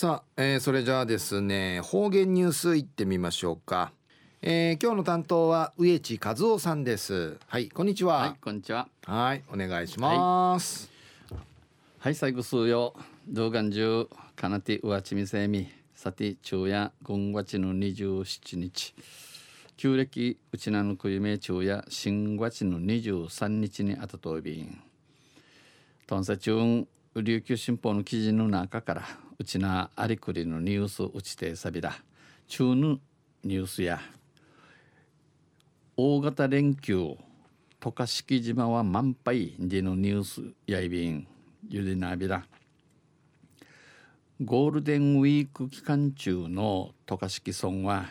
さあ、えー、それじゃあですね方言ニュースいってみましょうか、えー、今日の担当は植地和夫さんです。はいこんにちは。はいこんにちは。はいお願いします。はい、最後数曜動画中かなてうわちみせみさて昼夜今月の27日。旧暦うちなのくゆめ昼夜新月の23日にあたとびん。とんさ中琉球新報の記事の中からうちなありくりのニュースうちてさびら中のニュースや。大型連休渡嘉敷島は満杯でのニュースやいびん。ゆでなびら。ゴールデンウィーク期間中の渡嘉敷村は、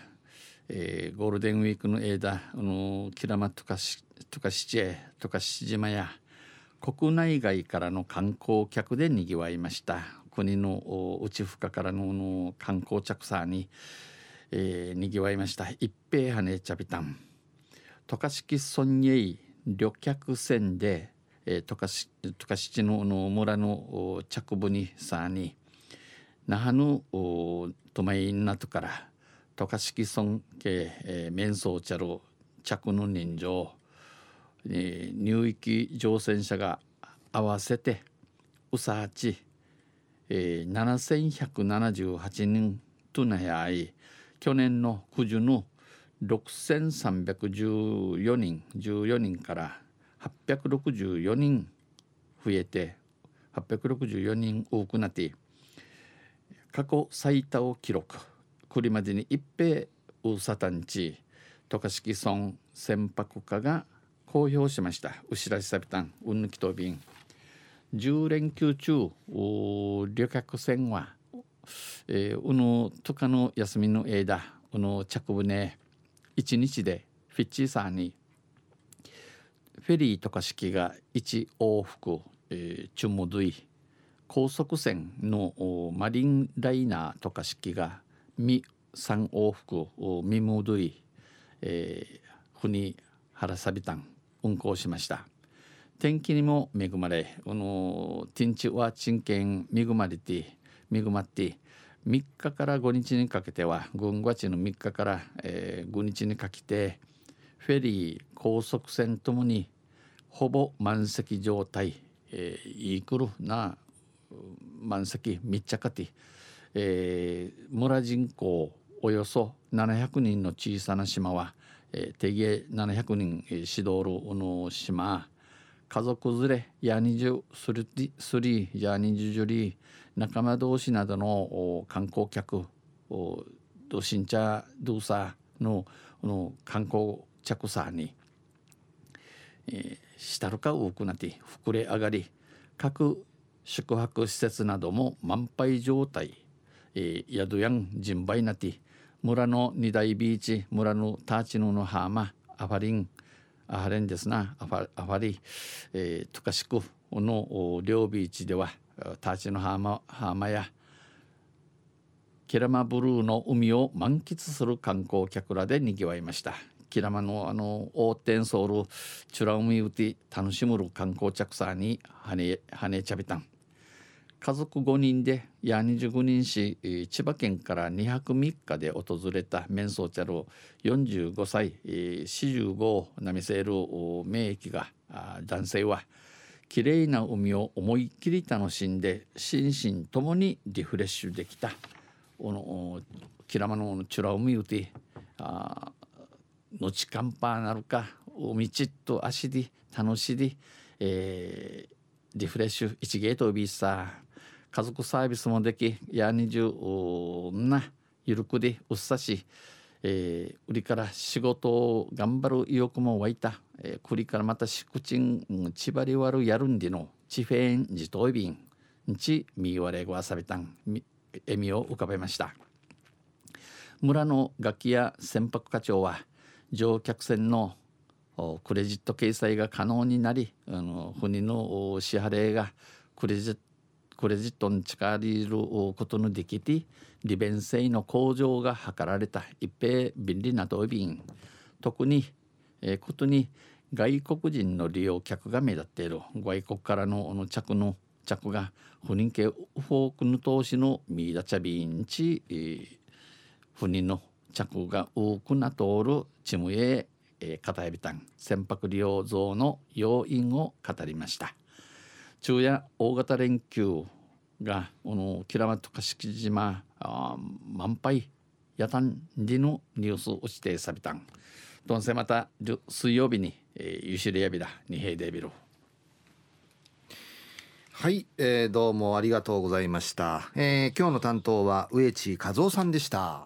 えー、ゴールデンウィークの間あのキラマ渡嘉敷渡嘉敷渡嘉敷島や国内外からの観光客でにぎわいました。国の内深からのの観光客さに、えー、にぎわいました。一平羽ねちゃびたん渡嘉敷村へ旅客船で、えー、渡嘉敷のの村の着部にさあに那覇のトマインナトから渡嘉敷村系、えー、面相茶路着の人情えー、入域乗船者が合わせてうさはち、えー、7178人となやい去年の九十の6314人14人から864人増えて864人多くなって過去最多を記録。これまでに一平ウサタンチ渡嘉敷村船舶課が公表しました。牛らしさびたんうんぬきと便10連休中旅客船は、えー、うのとかの休みの間うの着船1日でフィッチーさんにフェリーとか式が1往復、えー、チュムドイ高速船のマリンライナーとか式が3往復ミムドイ、えー、ふに原サビタン運行しました。天気にも恵まれこの天地は鎮見恵まれて恵まって3日から5日にかけては軍月の3日から、えー、5日にかけてフェリー高速船ともにほぼ満席状態、えー、イークルな満席密着て、えー、村人口およそ700人の小さな島はえー、定義700人、えー、指導るの島。家族連れやにじゅするすりやにじゅじゅり仲間同士などの観光客ドシンチャドゥサのの観光客さに、えー、したるか多くなって膨れ上がり各宿泊施設なども満杯状態、えー、宿やん人売なって村の二大ビーチ村のターチノの浜アファリンアハレンですな。アファアファリ、えー、トカシクの両ビーチではターチの浜浜やキラマブルーの海を満喫する観光客らでにぎわいました。キラマのあの横転ソールチュラ海ウティ楽しむる観光客さんにはねはねちゃびたん。家族5人でや25人し千葉県から2泊3日で訪れたメンソーチャル45歳45なみせる名駅が男性はきれいな海を思いっきり楽しんで心身ともにリフレッシュできた。このキラマのチュラ海うてあのちかんぱなるか海ちっと足で楽しで、えー、リフレッシュ一ゲートビーサー。家族サービスもできやにじゅうなゆるくでうっさし、えー、売りから仕事を頑張る意欲も湧いた、えー、栗からまたしくちんちばりわるやるんでのちフェンじといびんちみわれごわさびたん笑みを浮かべました。村の楽器や船舶課長は乗客船のクレジット掲載が可能になりあの船の支払いがクレジックレジットに近りることのできて利便性の向上が図られた。一平便利な道便特に、えー、ことに外国人の利用客が目立っている。外国からのの着の着が不妊系フォークヌ投資のミーダチャビンチ、えー、不妊の着が多くな通る。チムへ、えー、片指たん船舶利用増の要因を語りました。昼夜大型連休がこのキラマトカ敷島あ満杯夜間でのニュースをしてさびたん。どんせまた水曜日に、えー、ユシリアビラにヘイデビル。はい、えー、どうもありがとうございました、えー、今日の担当は植地和夫さんでした。